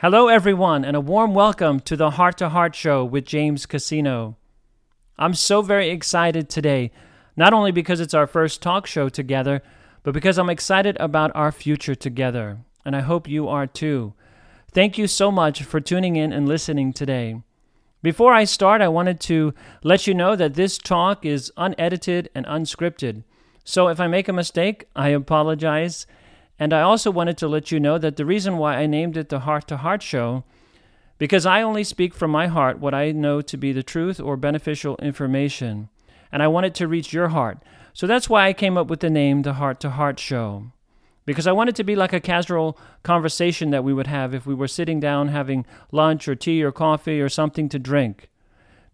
Hello, everyone, and a warm welcome to the Heart to Heart Show with James Casino. I'm so very excited today, not only because it's our first talk show together, but because I'm excited about our future together, and I hope you are too. Thank you so much for tuning in and listening today. Before I start, I wanted to let you know that this talk is unedited and unscripted. So if I make a mistake, I apologize. And I also wanted to let you know that the reason why I named it the Heart to Heart Show, because I only speak from my heart what I know to be the truth or beneficial information. And I want it to reach your heart. So that's why I came up with the name the Heart to Heart Show. Because I want it to be like a casual conversation that we would have if we were sitting down having lunch or tea or coffee or something to drink.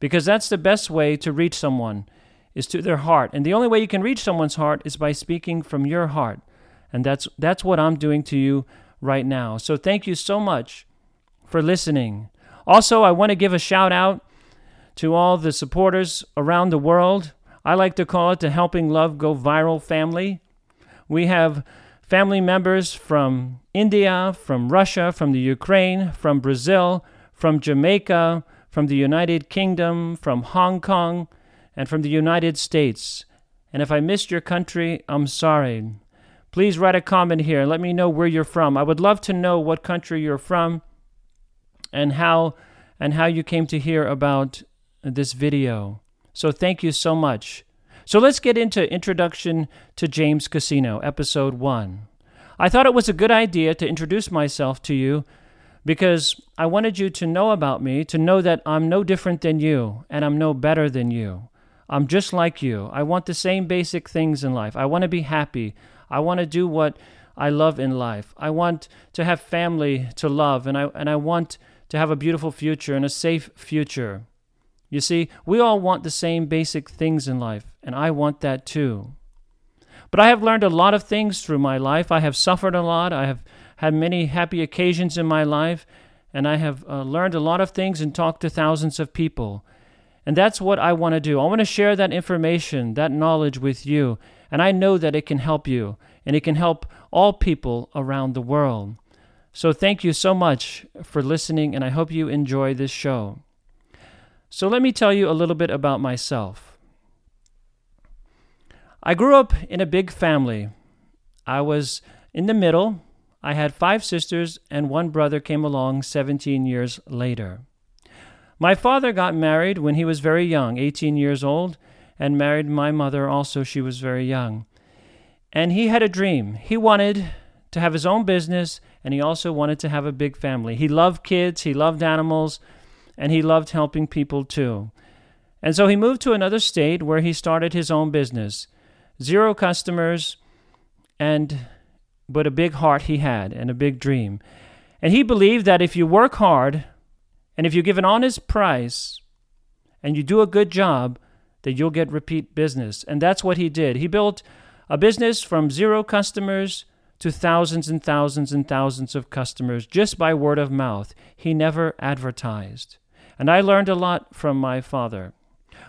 Because that's the best way to reach someone is to their heart. And the only way you can reach someone's heart is by speaking from your heart. And that's that's what I'm doing to you right now. So thank you so much for listening. Also, I want to give a shout out to all the supporters around the world. I like to call it the Helping Love Go Viral family. We have family members from India, from Russia, from the Ukraine, from Brazil, from Jamaica, from the United Kingdom, from Hong Kong, and from the United States. And if I missed your country, I'm sorry. Please write a comment here and let me know where you're from. I would love to know what country you're from and how and how you came to hear about this video. So thank you so much. So let's get into Introduction to James Casino, episode 1. I thought it was a good idea to introduce myself to you because I wanted you to know about me, to know that I'm no different than you and I'm no better than you. I'm just like you. I want the same basic things in life. I want to be happy. I want to do what I love in life. I want to have family to love, and I, and I want to have a beautiful future and a safe future. You see, we all want the same basic things in life, and I want that too. But I have learned a lot of things through my life. I have suffered a lot. I have had many happy occasions in my life, and I have uh, learned a lot of things and talked to thousands of people. And that's what I want to do. I want to share that information, that knowledge with you. And I know that it can help you and it can help all people around the world. So thank you so much for listening, and I hope you enjoy this show. So let me tell you a little bit about myself. I grew up in a big family. I was in the middle. I had five sisters, and one brother came along 17 years later. My father got married when he was very young, 18 years old, and married my mother also. She was very young. And he had a dream. He wanted to have his own business, and he also wanted to have a big family. He loved kids, he loved animals, and he loved helping people too. And so he moved to another state where he started his own business. Zero customers, and but a big heart he had and a big dream. And he believed that if you work hard and if you give an honest price and you do a good job, that you'll get repeat business. And that's what he did. He built a business from zero customers to thousands and thousands and thousands of customers just by word of mouth. He never advertised. And I learned a lot from my father.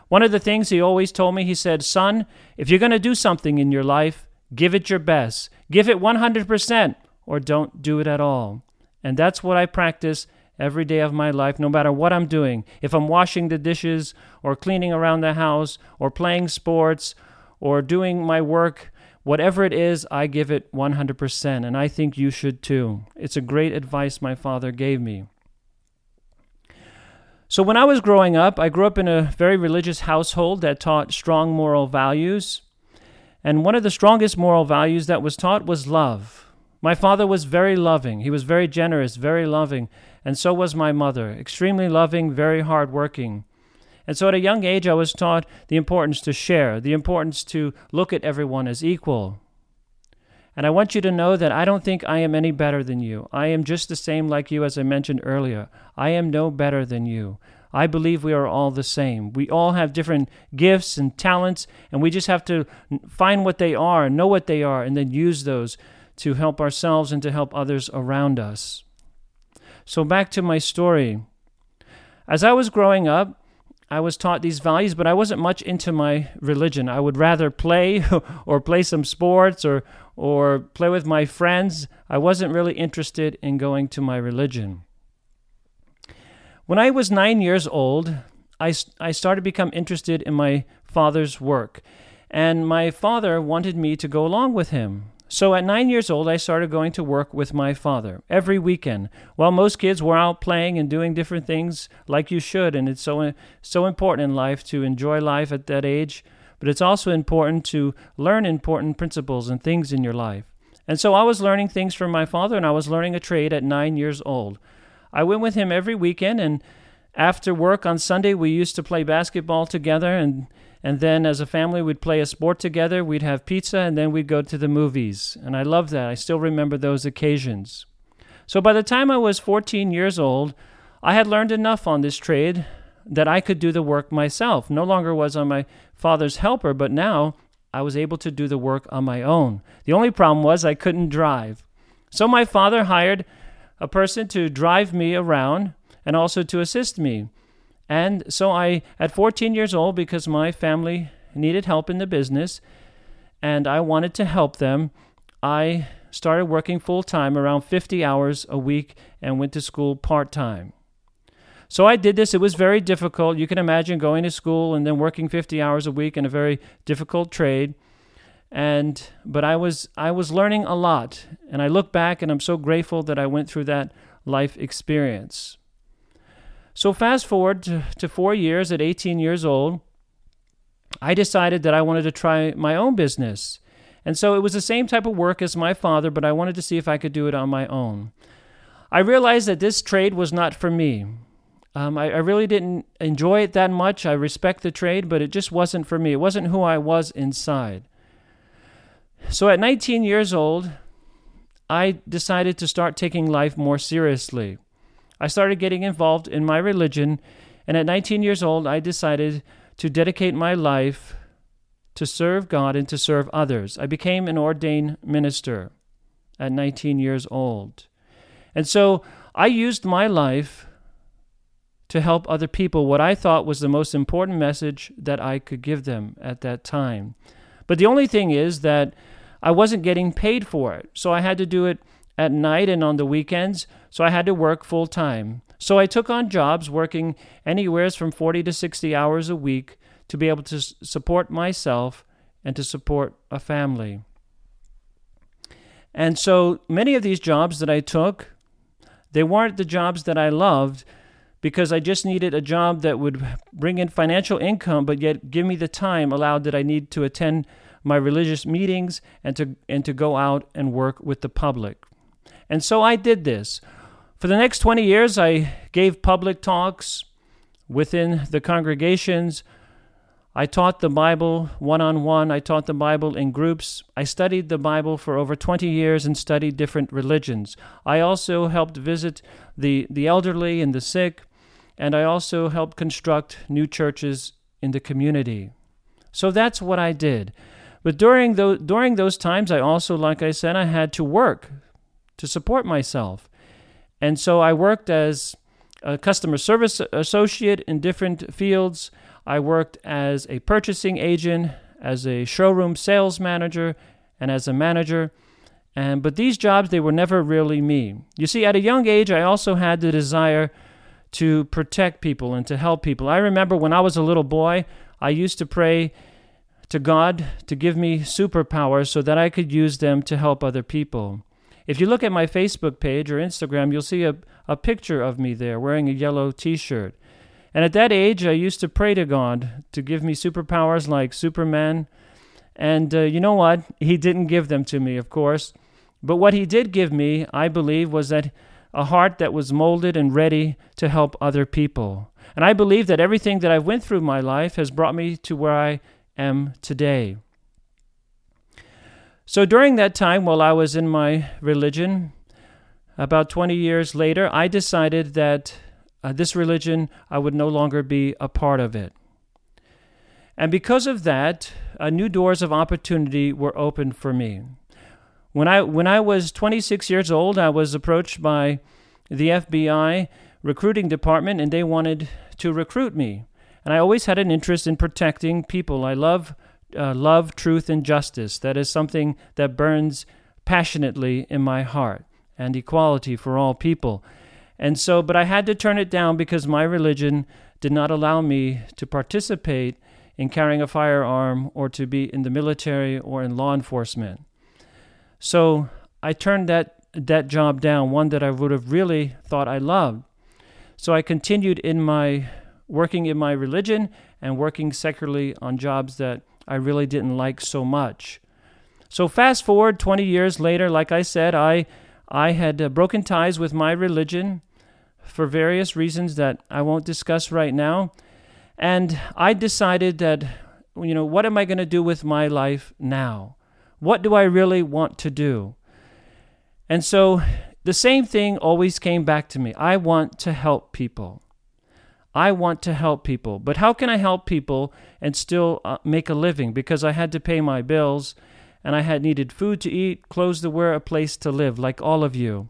One of the things he always told me, he said, Son, if you're going to do something in your life, give it your best. Give it 100% or don't do it at all. And that's what I practice every day of my life, no matter what I'm doing. If I'm washing the dishes or cleaning around the house or playing sports or doing my work, whatever it is, I give it 100%. And I think you should too. It's a great advice my father gave me. So, when I was growing up, I grew up in a very religious household that taught strong moral values. And one of the strongest moral values that was taught was love. My father was very loving. He was very generous, very loving and so was my mother, extremely loving, very hardworking. And so at a young age, I was taught the importance to share, the importance to look at everyone as equal. And I want you to know that I don't think I am any better than you. I am just the same like you, as I mentioned earlier. I am no better than you. I believe we are all the same. We all have different gifts and talents, and we just have to find what they are, know what they are, and then use those to help ourselves and to help others around us. So, back to my story. As I was growing up, I was taught these values, but I wasn't much into my religion. I would rather play or play some sports or, or play with my friends. I wasn't really interested in going to my religion. When I was nine years old, I, I started to become interested in my father's work, and my father wanted me to go along with him. So at nine years old, I started going to work with my father every weekend. While most kids were out playing and doing different things like you should, and it's so so important in life to enjoy life at that age, but it's also important to learn important principles and things in your life. And so I was learning things from my father, and I was learning a trade at nine years old. I went with him every weekend, and after work on Sunday, we used to play basketball together and and then as a family, we'd play a sport together, we'd have pizza, and then we'd go to the movies. And I love that. I still remember those occasions. So by the time I was 14 years old, I had learned enough on this trade that I could do the work myself. No longer was I my father's helper, but now I was able to do the work on my own. The only problem was I couldn't drive. So my father hired a person to drive me around and also to assist me. And so I, at 14 years old, because my family needed help in the business and I wanted to help them, I started working full time, around 50 hours a week, and went to school part time. So I did this. It was very difficult. You can imagine going to school and then working 50 hours a week in a very difficult trade. And but I was I was learning a lot, and I look back and I'm so grateful that I went through that life experience. So, fast forward to, four years at 18 years old, I decided that I wanted to try my own business. And so it was the same type of work as my father, but I wanted to see if I could do it on my own. I realized that this trade was not for me. Um, I, I, really didn't enjoy it that much. I respect the trade, but it just wasn't for me. It wasn't who I was inside. So at 19 years old, I decided to start taking life more seriously. I started getting involved in my religion, and at 19 years old, I decided to dedicate my life to serve God and to serve others. I became an ordained minister at 19 years old. And so I used my life to help other people what I thought was the most important message that I could give them at that time. But the only thing is that I wasn't getting paid for it. So I had to do it at night and on the weekends, so I had to work full time. So I took on jobs working anywhere from 40 to 60 hours a week to be able to support myself and to support a family. And so many of these jobs that I took, they weren't the jobs that I loved because I just needed a job that would bring in financial income but yet give me the time allowed that I need to attend my religious meetings and to and to go out and work with the public. And so I did this. For the next 20 years, I gave public talks within the congregations. I taught the Bible one on one. I taught the Bible in groups. I studied the Bible for over 20 years and studied different religions. I also helped visit the, the elderly and the sick, and I also helped construct new churches in the community. So that's what I did. But during those, during those times, I also, like I said, I had to work to support myself. And so I worked as a customer service associate in different fields. I worked as a purchasing agent, as a showroom sales manager, and as a manager. And but these jobs they were never really me. You see, at a young age, I also had the desire to protect people and to help people. I remember when I was a little boy, I used to pray to God to give me superpowers so that I could use them to help other people. If you look at my Facebook page or Instagram, you'll see a, a picture of me there wearing a yellow t shirt. And at that age, I used to pray to God to give me superpowers like Superman. And uh, you know what? He didn't give them to me, of course. But what he did give me, I believe, was that a heart that was molded and ready to help other people. And I believe that everything that I've went through my life has brought me to where I am today. So during that time, while I was in my religion, about 20 years later, I decided that uh, this religion, I would no longer be a part of it. And because of that, uh, new doors of opportunity were opened for me. When I, when I was 26 years old, I was approached by the FBI recruiting department, and they wanted to recruit me. And I always had an interest in protecting people. I love uh, love, truth, and justice. That is something that burns passionately in my heart, and equality for all people. And so, but I had to turn it down because my religion did not allow me to participate in carrying a firearm or to be in the military or in law enforcement. So I turned that that job down, one that I would have really thought I loved. So I continued in my working in my religion and working secularly on jobs that I really didn't like so much. So fast forward 20 years later, like I said, I I had uh, broken ties with my religion for various reasons that I won't discuss right now. And I decided that, you know, what am I going to do with my life now? What do I really want to do? And so the same thing always came back to me. I want to help people. I want to help people. But how can I help people and still uh, make a living? Because I had to pay my bills and I had needed food to eat, clothes to wear, a place to live, like all of you.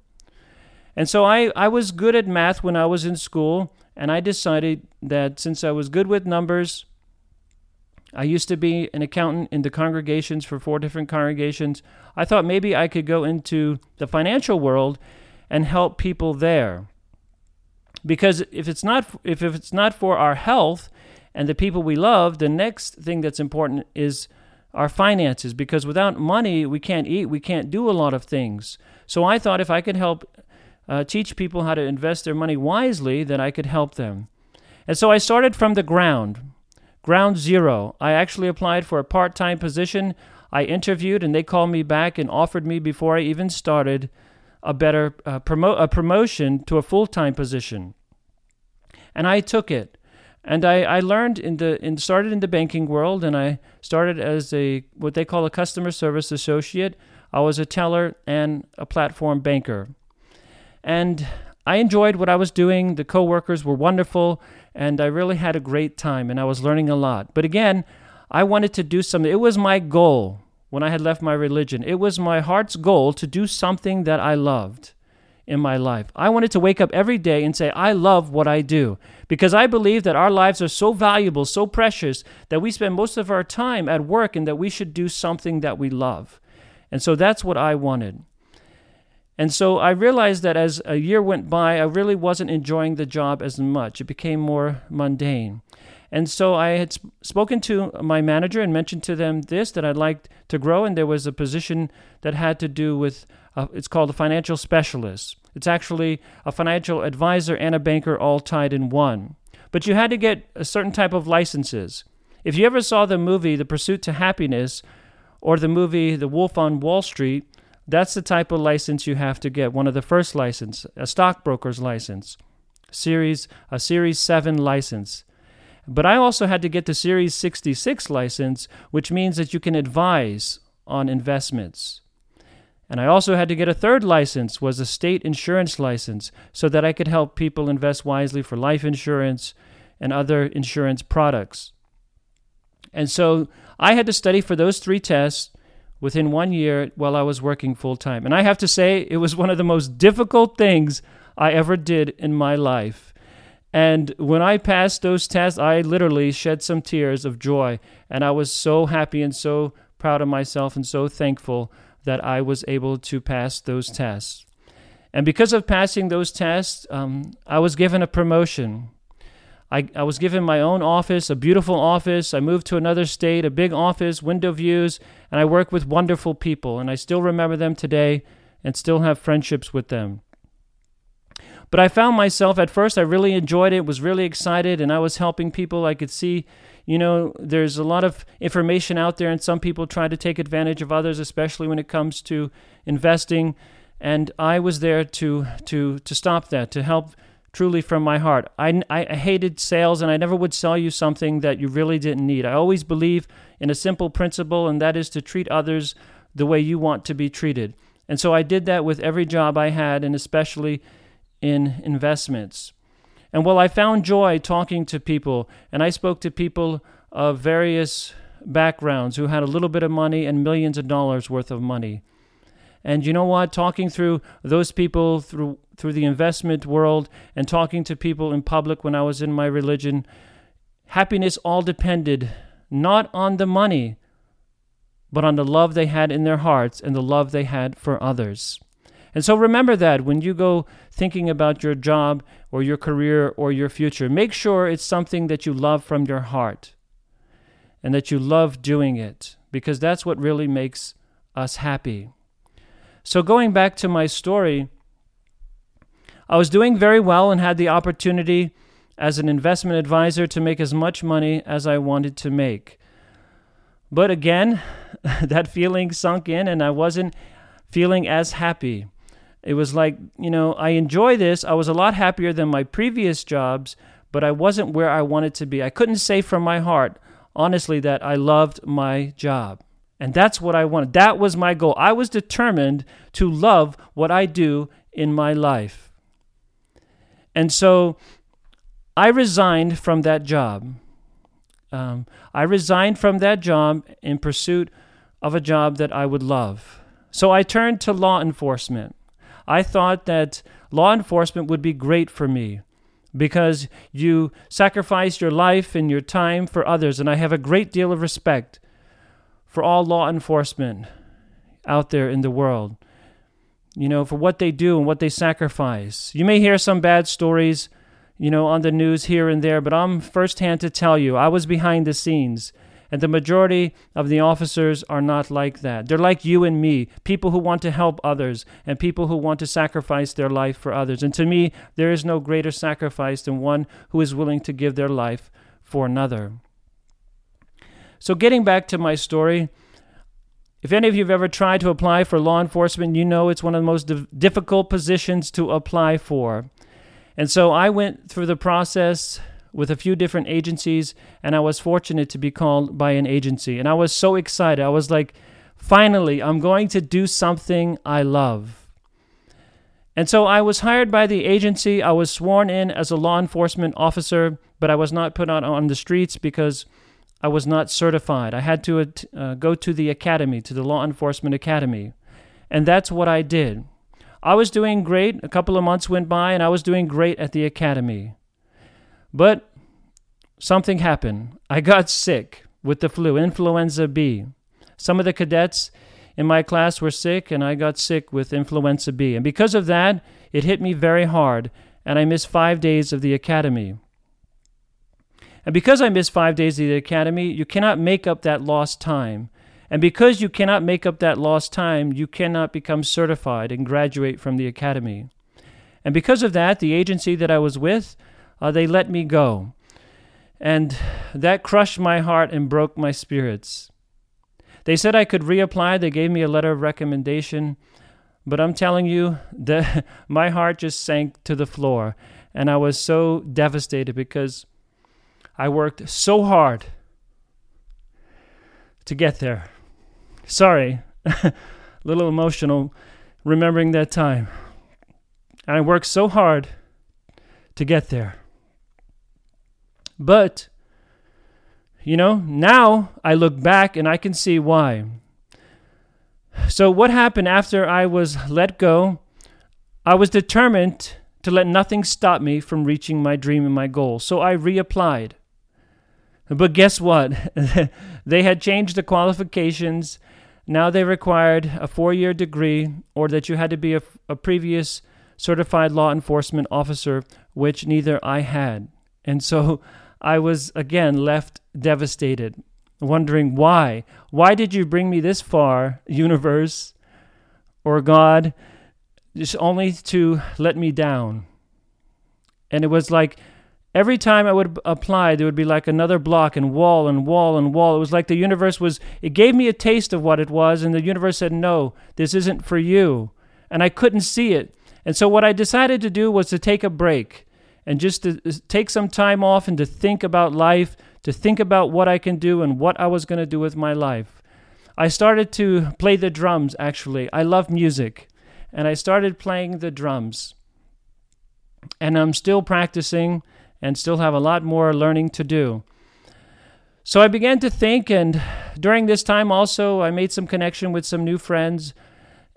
And so I, I was good at math when I was in school, and I decided that since I was good with numbers, I used to be an accountant in the congregations for four different congregations. I thought maybe I could go into the financial world and help people there. Because if it's not if, if it's not for our health and the people we love, the next thing that's important is our finances because without money we can't eat, we can't do a lot of things. So I thought if I could help uh, teach people how to invest their money wisely, then I could help them. And so I started from the ground, ground zero. I actually applied for a part time position. I interviewed, and they called me back and offered me before I even started a better uh, promo- a promotion to a full time position. And I took it. And I, I learned in the in started in the banking world and I started as a what they call a customer service associate. I was a teller and a platform banker. And I enjoyed what I was doing. The coworkers were wonderful, and I really had a great time, and I was learning a lot. But again, I wanted to do something. It was my goal when I had left my religion. It was my heart's goal to do something that I loved in my life. I wanted to wake up every day and say, I love what I do. Because I believe that our lives are so valuable, so precious, that we spend most of our time at work and that we should do something that we love. And so that's what I wanted. And so I realized that as a year went by, I really wasn't enjoying the job as much. It became more mundane. And so I had sp- spoken to my manager and mentioned to them this that I'd like to grow, and there was a position that had to do with it's called a financial specialist. It's actually a financial advisor and a banker all tied in one. But you had to get a certain type of licenses. If you ever saw the movie The Pursuit to Happiness or the movie The Wolf on Wall Street, that's the type of license you have to get. One of the first license, a stockbroker's license, series a Series 7 license. But I also had to get the Series 66 license, which means that you can advise on investments. And I also had to get a third license, was a state insurance license, so that I could help people invest wisely for life insurance and other insurance products. And so I had to study for those three tests within one year while I was working full time. And I have to say, it was one of the most difficult things I ever did in my life. And when I passed those tests, I literally shed some tears of joy. And I was so happy and so proud of myself and so thankful that I was able to pass those tests. And because of passing those tests, um, I was given a promotion. I, I was given my own office, a beautiful office. I moved to another state, a big office, window views, and I work with wonderful people. And I still remember them today and still have friendships with them. But I found myself at first, I really enjoyed it, was really excited, and I was helping people. I could see, you know, there's a lot of information out there, and some people try to take advantage of others, especially when it comes to investing. And I was there to to to stop that, to help truly from my heart. I, I hated sales and I never would sell you something that you really didn't need. I always believe in a simple principle, and that is to treat others the way you want to be treated. And so I did that with every job I had, and especially in investments. And while I found joy talking to people, and I spoke to people of various backgrounds who had a little bit of money and millions of dollars worth of money. And you know what? Talking through those people through through the investment world and talking to people in public when I was in my religion, happiness all depended not on the money, but on the love they had in their hearts and the love they had for others. And so remember that when you go thinking about your job or your career or your future, make sure it's something that you love from your heart and that you love doing it because that's what really makes us happy. So, going back to my story, I was doing very well and had the opportunity as an investment advisor to make as much money as I wanted to make. But again, that feeling sunk in and I wasn't feeling as happy. It was like, you know, I enjoy this. I was a lot happier than my previous jobs, but I wasn't where I wanted to be. I couldn't say from my heart, honestly, that I loved my job. And that's what I wanted. That was my goal. I was determined to love what I do in my life. And so I resigned from that job. Um, I resigned from that job in pursuit of a job that I would love. So I turned to law enforcement. I thought that law enforcement would be great for me because you sacrifice your life and your time for others. And I have a great deal of respect for all law enforcement out there in the world, you know, for what they do and what they sacrifice. You may hear some bad stories, you know, on the news here and there, but I'm firsthand to tell you, I was behind the scenes. And the majority of the officers are not like that. They're like you and me, people who want to help others and people who want to sacrifice their life for others. And to me, there is no greater sacrifice than one who is willing to give their life for another. So, getting back to my story, if any of you have ever tried to apply for law enforcement, you know it's one of the most difficult positions to apply for. And so I went through the process with a few different agencies, and I was fortunate to be called by an agency. And I was so excited. I was like, finally, I'm going to do something I love. And so I was hired by the agency. I was sworn in as a law enforcement officer, but I was not put out on the streets because I was not certified. I had to uh, go to the academy, to the law enforcement academy. And that's what I did. I was doing great. A couple of months went by, and I was doing great at the academy. But something happened. I got sick with the flu, influenza B. Some of the cadets in my class were sick, and I got sick with influenza B. And because of that, it hit me very hard, and I missed five days of the academy. And because I missed five days of the academy, you cannot make up that lost time. And because you cannot make up that lost time, you cannot become certified and graduate from the academy. And because of that, the agency that I was with uh, they let me go. And that crushed my heart and broke my spirits. They said I could reapply. They gave me a letter of recommendation. But I'm telling you, the, my heart just sank to the floor. And I was so devastated because I worked so hard to get there. Sorry, a little emotional remembering that time. I worked so hard to get there. But, you know, now I look back and I can see why. So, what happened after I was let go? I was determined to let nothing stop me from reaching my dream and my goal. So, I reapplied. But guess what? they had changed the qualifications. Now they required a four year degree or that you had to be a, a previous certified law enforcement officer, which neither I had. And so I was again left devastated, wondering why. Why did you bring me this far, universe or God, just only to let me down? And it was like every time I would apply, there would be like another block and wall and wall and wall. It was like the universe was, it gave me a taste of what it was, and the universe said, No, this isn't for you. And I couldn't see it. And so what I decided to do was to take a break and just to uh, take some time off and to think about life, to think about what I can do and what I was going to do with my life. I started to play the drums, actually. I love music. And I started playing the drums. And I'm still practicing and still have a lot more learning to do. So I began to think, and during this time also, I made some connection with some new friends.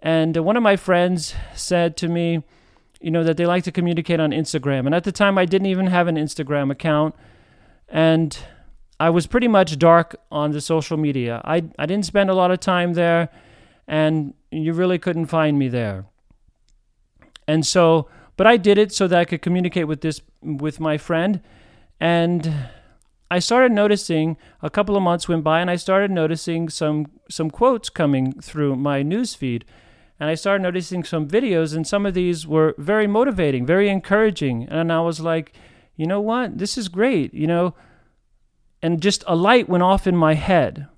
And one of my friends said to me, you know, that they like to communicate on Instagram. And at the time, I didn't even have an Instagram account. And I was pretty much dark on the social media. I, I didn't spend a lot of time there, and you really couldn't find me there. And so, but I did it so that I could communicate with this with my friend and I started noticing a couple of months went by and I started noticing some some quotes coming through my news feed. And I started noticing some videos and some of these were very motivating, very encouraging. And I was like, you know what? This is great, you know? And just a light went off in my head.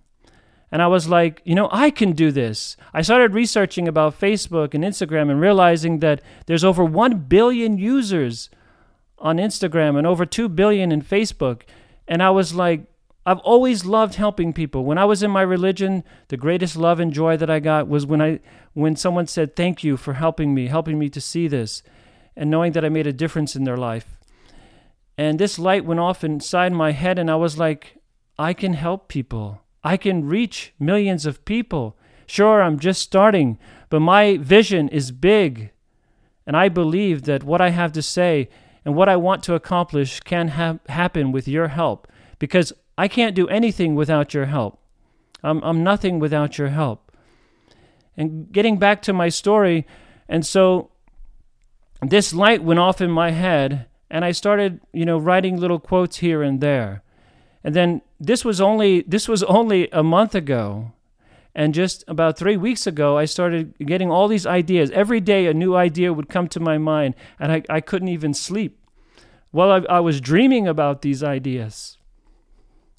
And I was like, you know, I can do this. I started researching about Facebook and Instagram and realizing that there's over 1 billion users on Instagram and over 2 billion in Facebook. And I was like, I've always loved helping people. When I was in my religion, the greatest love and joy that I got was when I when someone said, "Thank you for helping me, helping me to see this." And knowing that I made a difference in their life. And this light went off inside my head and I was like, I can help people. I can reach millions of people. Sure, I'm just starting, but my vision is big. And I believe that what I have to say and what I want to accomplish can ha- happen with your help because I can't do anything without your help. I'm, I'm nothing without your help. And getting back to my story, and so this light went off in my head, and I started, you know, writing little quotes here and there. And then this was only this was only a month ago. And just about three weeks ago, I started getting all these ideas. Every day, a new idea would come to my mind, and I, I couldn't even sleep. While I, I was dreaming about these ideas,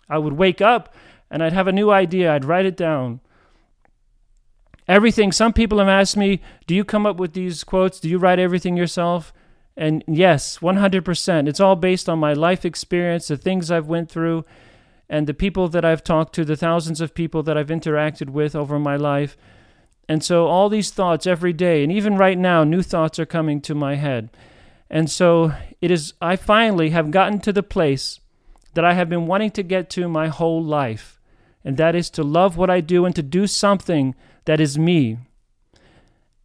I would wake up and I'd have a new idea. I'd write it down. Everything, some people have asked me, Do you come up with these quotes? Do you write everything yourself? And yes, 100%. It's all based on my life experience, the things I've went through, and the people that I've talked to, the thousands of people that I've interacted with over my life. And so all these thoughts every day, and even right now, new thoughts are coming to my head. And so it is I finally have gotten to the place that I have been wanting to get to my whole life. And that is to love what I do and to do something that is me.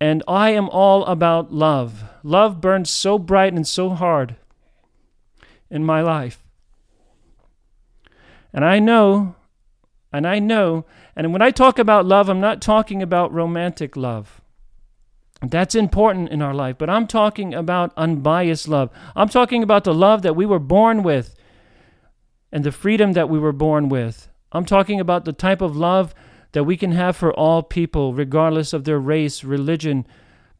And I am all about love. Love burns so bright and so hard in my life. And I know, and I know, and when I talk about love, I'm not talking about romantic love. That's important in our life, but I'm talking about unbiased love. I'm talking about the love that we were born with and the freedom that we were born with. I'm talking about the type of love that we can have for all people, regardless of their race, religion,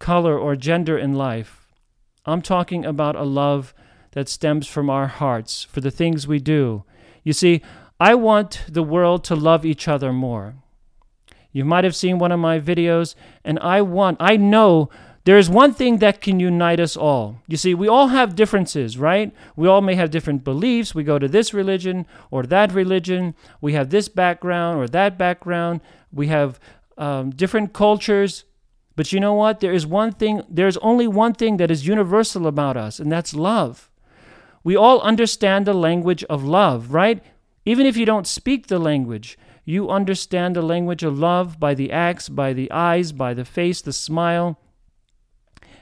color, or gender in life. I'm talking about a love that stems from our hearts for the things we do. You see, I want the world to love each other more. You might have seen one of my videos, and I want, I know there is one thing that can unite us all. You see, we all have differences, right? We all may have different beliefs. We go to this religion or that religion. We have this background or that background. We have um, different cultures. But you know what? There is one thing, there's only one thing that is universal about us, and that's love. We all understand the language of love, right? Even if you don't speak the language, you understand the language of love by the acts, by the eyes, by the face, the smile.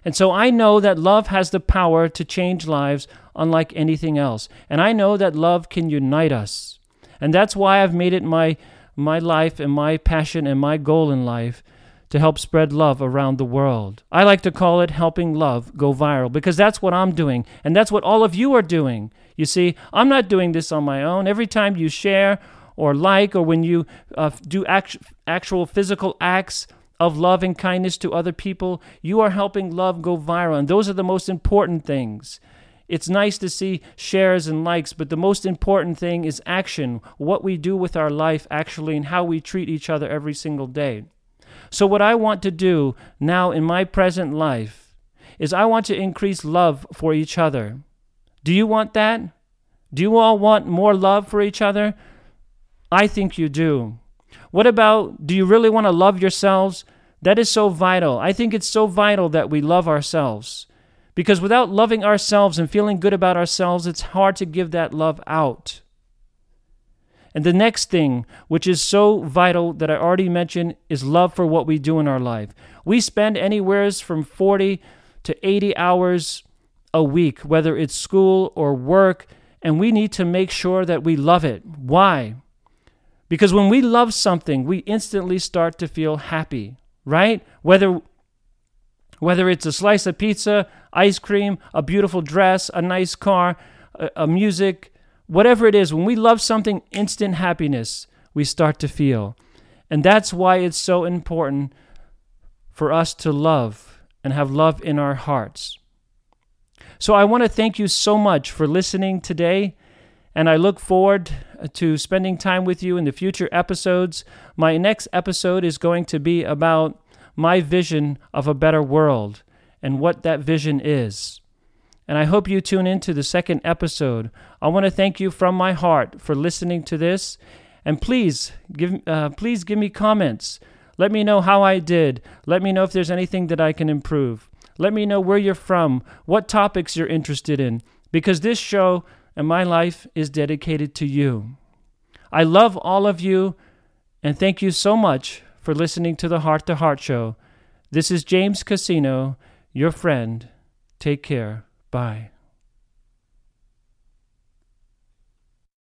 And so I know that love has the power to change lives unlike anything else. And I know that love can unite us. And that's why I've made it my my life and my passion and my goal in life to help spread love around the world. I like to call it helping love go viral because that's what I'm doing and that's what all of you are doing. You see, I'm not doing this on my own. Every time you share or like or when you uh, do act- actual physical acts of love and kindness to other people, you are helping love go viral. And those are the most important things. It's nice to see shares and likes, but the most important thing is action what we do with our life actually and how we treat each other every single day. So, what I want to do now in my present life is I want to increase love for each other. Do you want that? Do you all want more love for each other? I think you do. What about do you really want to love yourselves? That is so vital. I think it's so vital that we love ourselves. Because without loving ourselves and feeling good about ourselves, it's hard to give that love out. And the next thing, which is so vital that I already mentioned, is love for what we do in our life. We spend anywhere from 40 to 80 hours a week, whether it's school or work, and we need to make sure that we love it. Why? Because when we love something, we instantly start to feel happy, right? Whether Whether it's a slice of pizza, ice cream, a beautiful dress, a nice car, a, a music, whatever it is, when we love something, instant happiness we start to feel. And that's why it's so important for us to love and have love in our hearts. So I want to thank you so much for listening today. And I look forward to spending time with you in the future episodes. My next episode is going to be about my vision of a better world and what that vision is. And I hope you tune in to the second episode. I want to thank you from my heart for listening to this. And please give, uh, please give me comments. Let me know how I did. Let me know if there's anything that I can improve. Let me know where you're from, what topics you're interested in, because this show and my life is dedicated to you. I love all of you, and thank you so much for listening to the Heart to Heart Show. This is James Casino, your friend. Take care. Bye.